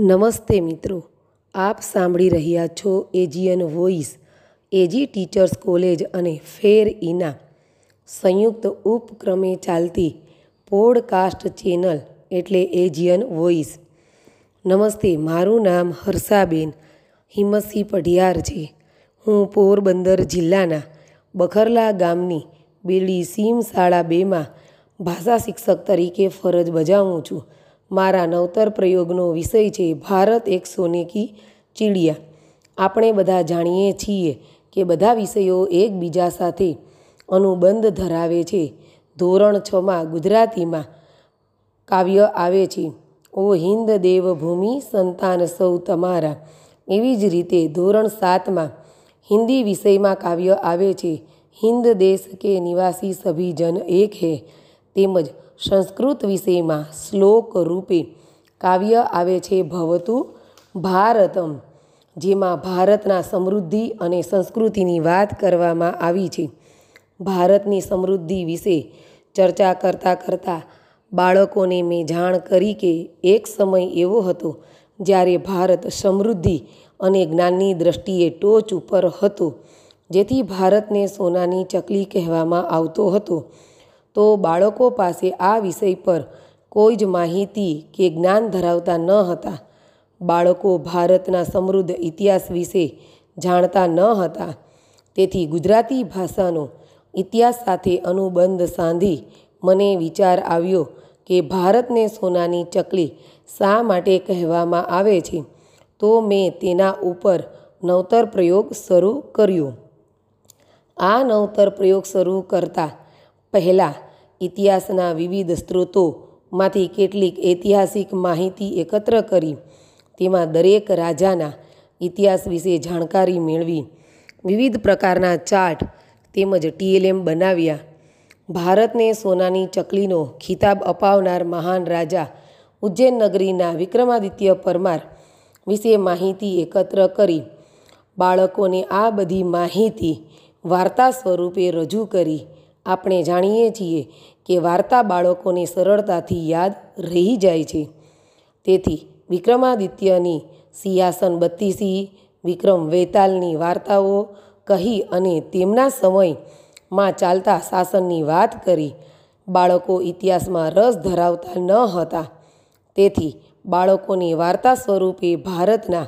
નમસ્તે મિત્રો, આપ સાંભળી રહ્યા છો AGN voice, AG teachers college અને ફેર ઇના સંયુક્ત ઉપક્રમે ચાલતી પોડકાસ્ટ ચેનલ એટલે એજીયન વોઇસ. નમસ્તે, મારું નામ હર્ષાબેન હિમતસિંહ પઢિયાર છે. હું પોરબંદર જિલ્લાના બખરલા ગામની બેડી સીમ શાળા બેમાં ભાષા શિક્ષક તરીકે ફરજ બજાવું છું. મારા નવતર પ્રયોગનો વિષય છે ભારત એક સોને કી ચીડિયા. આપણે બધા જાણીએ છીએ કે બધા વિષયો એકબીજા સાથે અનુબંધ ધરાવે છે. ધોરણ છમાં ગુજરાતીમાં કાવ્ય આવે છે, ઓ હિન્દ દેવભૂમિ સંતાન સૌ તમારા. એવી જ રીતે ધોરણ સાતમાં હિન્દી વિષયમાં કાવ્ય આવે છે, હિન્દ દેશ કે નિવાસી સભી જન એક હે. તેમજ સંસ્કૃત વિષયમાં શ્લોક રૂપે કાવ્ય આવે છે ભવતું ભારતમ, જેમાં ભારતના સમૃદ્ધિ અને સંસ્કૃતિની વાત કરવામાં આવી છે. ભારતની સમૃદ્ધિ વિશે ચર્ચા કરતાં કરતાં બાળકોને મેં જાણ કરી કે એક સમય એવો હતો જ્યારે ભારત સમૃદ્ધિ અને જ્ઞાનની દ્રષ્ટિએ ટોચ ઉપર હતો, જેથી ભારતને સોનાની ચકલી કહેવામાં આવતો હતો. તો બાળકો પાસે આ વિષય પર કોઈ જ માહિતી કે જ્ઞાન ધરાવતા ન હતા. બાળકો ભારતના સમૃદ્ધ ઇતિહાસ વિશે જાણતા ન હતા. તેથી ગુજરાતી ભાષાનો ઇતિહાસ સાથે અનુબંધ સાંધી મને વિચાર આવ્યો કે ભારતને સોનાની ચકલી શા માટે કહેવામાં આવે છે? તો મેં તેના ઉપર નવતર પ્રયોગ શરૂ કર્યો. આ નવતર પ્રયોગ શરૂ કરતાં પહેલાં ઇતિહાસના વિવિધ સ્ત્રોતોમાંથી કેટલીક ઐતિહાસિક માહિતી એકત્ર કરી. તેમાં દરેક રાજાના ઇતિહાસ વિશે જાણકારી મેળવી. વિવિધ પ્રકારના ચાર્ટ તેમજ ટીએલએમ બનાવ્યા. ભારતને સોનાની ચકલીનો ખિતાબ અપાવનાર મહાન રાજા ઉજ્જૈન નગરીના વિક્રમાદિત્ય પરમાર વિશે માહિતી એકત્ર કરી. બાળકોને આ બધી માહિતી વાર્તા સ્વરૂપે રજૂ કરી. આપણે જાણીએ છીએ કે વાર્તા બાળકોને સરળતાથી યાદ રહી જાય છે. તેથી વિક્રમાદિત્યની સિંહાસન બત્તીસી, વિક્રમ વેતાલની વાર્તાઓ કહી અને તેમના સમયમાં ચાલતા શાસનની વાત કરી. બાળકો ઇતિહાસમાં રસ ધરાવતા ન હતા. તેથી બાળકોને વાર્તા સ્વરૂપે ભારતના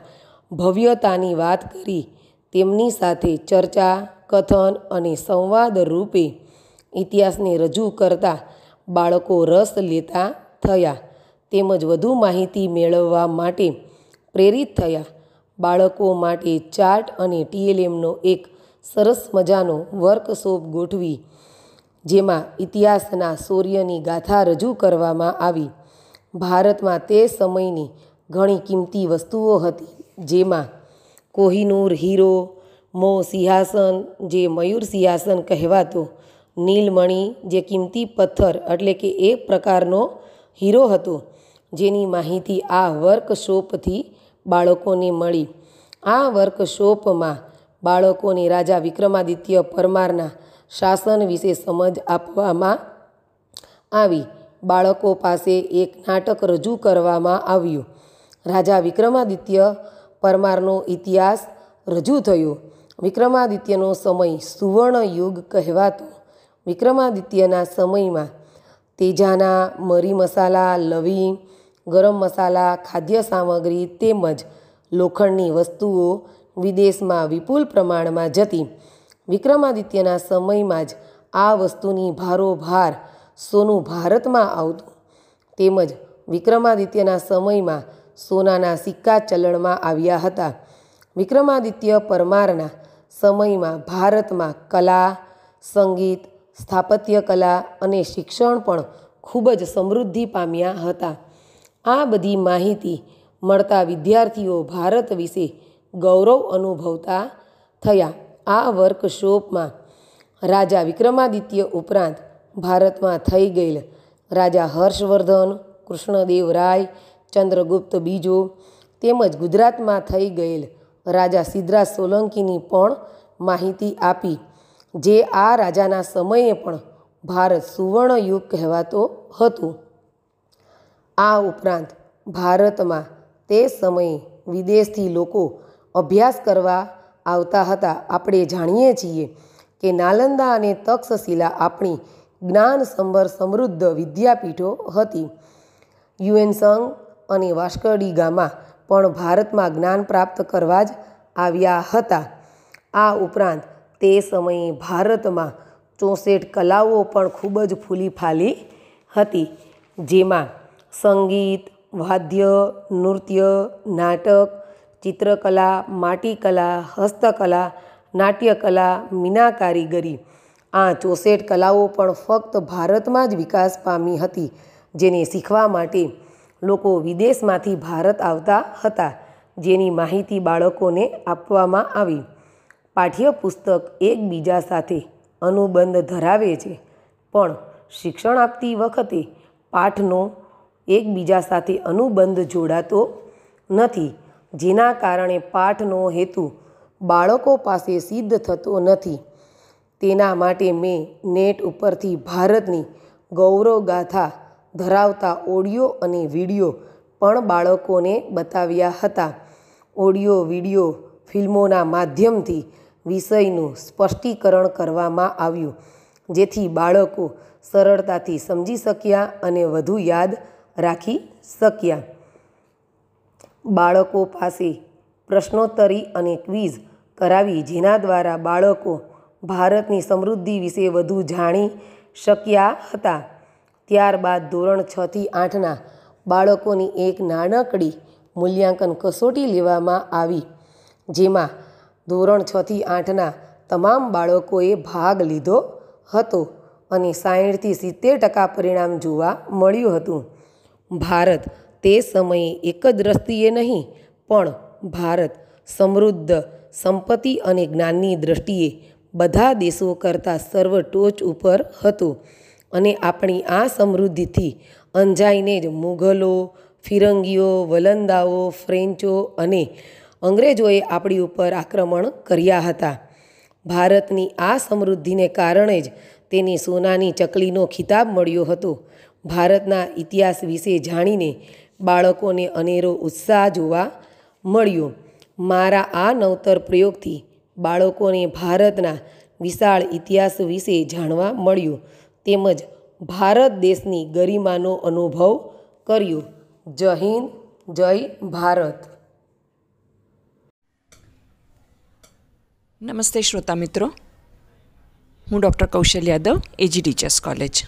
ભવ્યતાની વાત કરી. તેમની સાથે ચર્ચા, કથન અને સંવાદ રૂપે ઇતિહાસને રજૂ કરતા બાળકો રસ લેતા થયા તેમજ વધુ માહિતી મેળવવા માટે પ્રેરિત થયા. બાળકો માટે ચાર્ટ અને ટીએલએમનો એક સરસ મજાનો વર્કશોપ ગોઠવી, જેમાં ઇતિહાસના શૌર્યની ગાથા રજૂ કરવામાં આવી. ભારતમાં તે સમયની ઘણી કિંમતી વસ્તુઓ હતી, જેમાં કોહિનૂર હીરો, મો સિંહાસન, જે મયુર સિંહાસન કહેવાતો નીલમણી જે કિંમતી પથ્થર એટલે કે એક પ્રકારનો હીરો હતો, જેની માહિતી આ વર્કશોપથી બાળકોને મળી. આ વર્કશોપમાં બાળકોને રાજા વિક્રમાદિત્ય પરમારના શાસન વિશે સમજ આપવામાં આવી. બાળકો પાસે એક નાટક રજૂ કરવામાં આવ્યું. રાજા વિક્રમાદિત્ય પરમારનો ઇતિહાસ રજૂ થયો. વિક્રમાદિત્યનો સમય સુવર્ણ યુગ કહેવાતો વિક્રમાદિત્યના સમયમાં તેજાના મરી મસાલા, લવિંગ, ગરમ મસાલા, ખાદ્ય સામગ્રી તેમજ લોખંડની વસ્તુઓ વિદેશમાં વિપુલ પ્રમાણમાં જતી. વિક્રમાદિત્યના સમયમાં જ આ વસ્તુની ભારોભાર સોનું ભારતમાં આવતું. તેમજ વિક્રમાદિત્યના સમયમાં સોનાના સિક્કા ચલણમાં આવ્યા હતા. વિક્રમાદિત્ય પરમારના સમયમાં ભારતમાં કલા, સંગીત સ્થાપત્ય કલા અને શિક્ષણ પણ ખૂબ જ સમૃદ્ધિ પામ્યા હતા. આ બધી માહિતી મળતા વિદ્યાર્થીઓ ભારત વિશે ગૌરવ અનુભવતા થયા. આ વર્કશોપમાં રાજા વિક્રમાદિત્ય ઉપરાંત ભારતમાં થઈ ગયેલ રાજા હર્ષવર્ધન, કૃષ્ણદેવ રાય, ચંદ્રગુપ્ત બીજો તેમજ ગુજરાતમાં થઈ ગયેલ રાજા સિદ્ધરાજ સોલંકીની પણ માહિતી આપી. જે આ રાજાના સમયે પણ ભારત સુવર્ણયુગ કહેવાતો હતું. આ ઉપરાંત ભારતમાં તે સમયે વિદેશથી લોકો અભ્યાસ કરવા આવતા હતા. આપણે જાણીએ છીએ કે નાલંદા અને તક્ષશિલા આપણી જ્ઞાનસંભર સમૃદ્ધ વિદ્યાપીઠો હતી. યુએન સંઘ અને વાસ્કરડી ગામા પણ ભારતમાં જ્ઞાન પ્રાપ્ત કરવા જ આવ્યા હતા. આ ઉપરાંત તે સમયે ભારતમાં ચોસઠ કલાઓ પણ ખૂબ જ ફૂલી ફાલી હતી, જેમાં સંગીત, વાદ્ય, નૃત્ય, નાટક, ચિત્રકલા, માટીકલા, હસ્તકલા, નાટ્યકલા મીના કારીગરી આ ચોસઠ કલાઓ પણ ફક્ત ભારતમાં જ વિકાસ પામી હતી, જેને શીખવા માટે લોકો વિદેશમાંથી ભારત આવતા હતા, જેની માહિતી બાળકોને આપવામાં આવી. પાઠ્યપુસ્તક એકબીજા સાથે અનુબંધ ધરાવે છે. પણ શિક્ષણ આપતી વખતે પાઠનો એકબીજા સાથે અનુબંધ જોડાતો નથી, જેના કારણે પાઠનો હેતુ બાળકો પાસે સિદ્ધ થતો નથી. તેના માટે મેં નેટ ઉપરથી ભારતની ગૌરવગાથા ધરાવતા ઓડિયો અને વીડિયો પણ બાળકોને બતાવ્યા હતા. ઓડિયો, વીડિયો ફિલ્મોના માધ્યમથી વિષયનું સ્પષ્ટીકરણ કરવામાં આવ્યું, જેથી બાળકો સરળતાથી સમજી શક્યા અને વધુ યાદ રાખી શક્યા. બાળકો પાસે પ્રશ્નોત્તરી અને ક્વિઝ કરાવી, જેના દ્વારા બાળકો ભારતની સમૃદ્ધિ વિશે વધુ જાણી શક્યા હતા. ત્યારબાદ ધોરણ છથી આઠના બાળકોની એક નાનકડી મૂલ્યાંકન કસોટી લેવામાં આવી. જેમાં ધોરણ છથી આઠના તમામ બાળકોએ ભાગ લીધો હતો અને સાહીઠથી સિત્તેર ટકા પરિણામ જોવા મળ્યું હતું. ભારત તે સમયે એક જ દ્રષ્ટિએ નહીં, પણ ભારત સમૃદ્ધ, સંપત્તિ અને જ્ઞાનની દૃષ્ટિએ બધા દેશો કરતાં સર્વ ટોચ ઉપર હતું અને આપણી આ સમૃદ્ધિથી અંજાઈને જ મુઘલો, ફિરંગીઓ, વલંદાઓ, ફ્રેન્ચો અને અંગ્રેજોએ આપણી ઉપર આક્રમણ કર્યા હતા. ભારતની આ સમૃદ્ધિને કારણે જ તેને સોનાની ચકલીનો ખિતાબ મળ્યો હતો. ભારતના ઇતિહાસ વિશે જાણીને બાળકોને અનેરો ઉત્સાહ જોવા મળ્યો. મારા આ નવતર પ્રયોગથી બાળકોને ભારતના વિશાળ ઇતિહાસ વિશે જાણવા મળ્યું તેમજ ભારત દેશની ગરિમાનો અનુભવ કર્યો. જય હિન્દ, જય ભારત. નમસ્તે શ્રોતા મિત્રો. હું doctor Kaushal Yadav A G teachers college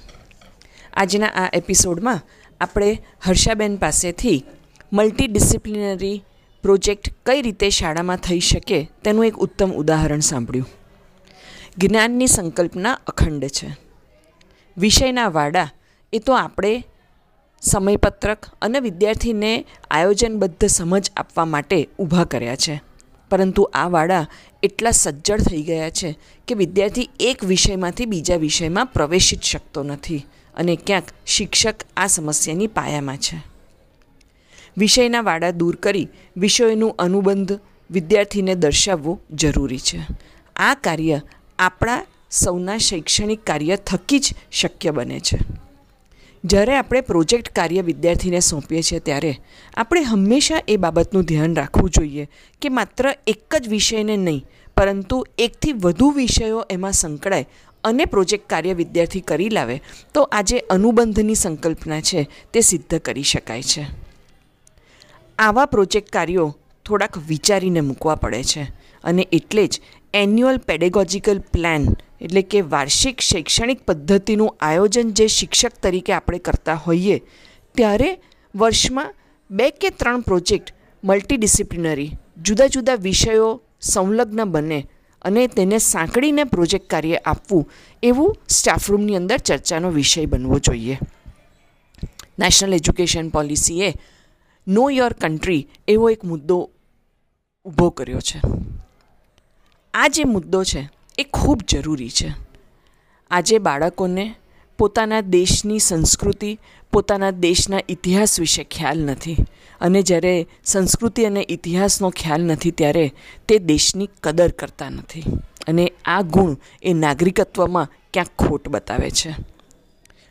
આજના આ એપિસોડમાં આપણે હર્ષાબેન પાસેથી મલ્ટી ડિસિપ્લિનરી પ્રોજેક્ટ કઈ રીતે શાળામાં થઈ શકે તેનું એક ઉત્તમ ઉદાહરણ સાંભળ્યું. જ્ઞાનની સંકલ્પના અખંડ છે. વિષયના વાડા એ તો આપણે સમયપત્રક અને વિદ્યાર્થીને આયોજનબદ્ધ સમજ આપવા માટે ઊભા કર્યા છે. પરંતુ આ વાડા એટલા સજ્જડ થઈ ગયા છે કે વિદ્યાર્થી એક વિષયમાંથી બીજા વિષયમાં પ્રવેશી જ શકતો નથી અને ક્યાંક શિક્ષક આ સમસ્યાની પાયામાં છે. વિષયના વાડા દૂર કરી વિષયોનું અનુબંધ વિદ્યાર્થીને દર્શાવવું જરૂરી છે. આ કાર્ય આપણા સૌના શૈક્ષણિક કાર્ય થકી જ શક્ય બને છે. જ્યારે આપણે પ્રોજેક્ટ કાર્ય વિદ્યાર્થીને સોંપીએ છીએ ત્યારે આપણે હંમેશા એ બાબતનું ધ્યાન રાખવું જોઈએ કે માત્ર એક જ વિષયને નહીં, પરંતુ એકથી વધુ વિષયો એમાં સંકળાય અને પ્રોજેક્ટ કાર્ય વિદ્યાર્થી કરી લાવે, તો આજે અનુબંધની સંકલ્પના છે તે સિદ્ધ કરી શકાય છે. આવા પ્રોજેક્ટ કાર્યો થોડાક વિચારીને મૂકવા પડે છે અને એટલે જ એન્યુઅલ પેડેગોજિકલ પ્લાન એટલે કે વાર્ષિક શૈક્ષણિક પદ્ધતિનું આયોજન જે શિક્ષક તરીકે આપણે કરતા હોઈએ, ત્યારે વર્ષમાં બે કે ત્રણ પ્રોજેક્ટ મલ્ટીડિસિપ્લિનરી, જુદા જુદા વિષયો સંલગ્ન બને અને તેને સાંકળીને પ્રોજેક્ટ કાર્ય આપવું એવું સ્ટાફરૂમની અંદર ચર્ચાનો વિષય બનવો જોઈએ. નેશનલ એજ્યુકેશન પોલિસીએ નો યોર કન્ટ્રી એવો એક મુદ્દો ઊભો કર્યો છે. આ જે મુદ્દો છે એ ખૂબ જરૂરી છે. આજે બાળકોને પોતાના દેશની સંસ્કૃતિ, પોતાના દેશના ઇતિહાસ વિશે ખ્યાલ નથી. અને જ્યારે સંસ્કૃતિ અને ઇતિહાસનો ખ્યાલ નથી ત્યારે તે દેશની કદર કરતા નથી. અને આ ગુણ એ નાગરિકત્વમાં ક્યાંક ખોટ બતાવે છે.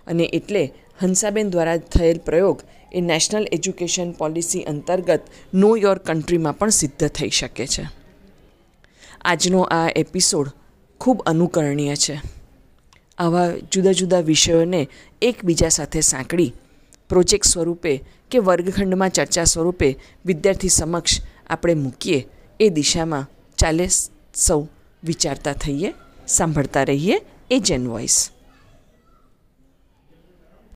અને એટલે હંસાબેન દ્વારા થયેલ પ્રયોગ એ નેશનલ એજ્યુકેશન પોલિસી અંતર્ગત નો યોર કન્ટ્રીમાં પણ સિદ્ધ થઈ શકે છે. આજનો આ એપિસોડ ખૂબ અનુકરણીય છે. આવા જુદા જુદા વિષયોને એકબીજા સાથે સાંકળી, પ્રોજેક્ટ સ્વરૂપે કે વર્ગખંડમાં ચર્ચા સ્વરૂપે વિદ્યાર્થી સમક્ષ આપણે મૂકીએ એ દિશામાં ચાલે સૌ વિચારતા થઈએ, સાંભળતા રહીએ, એ જેન વોઇસ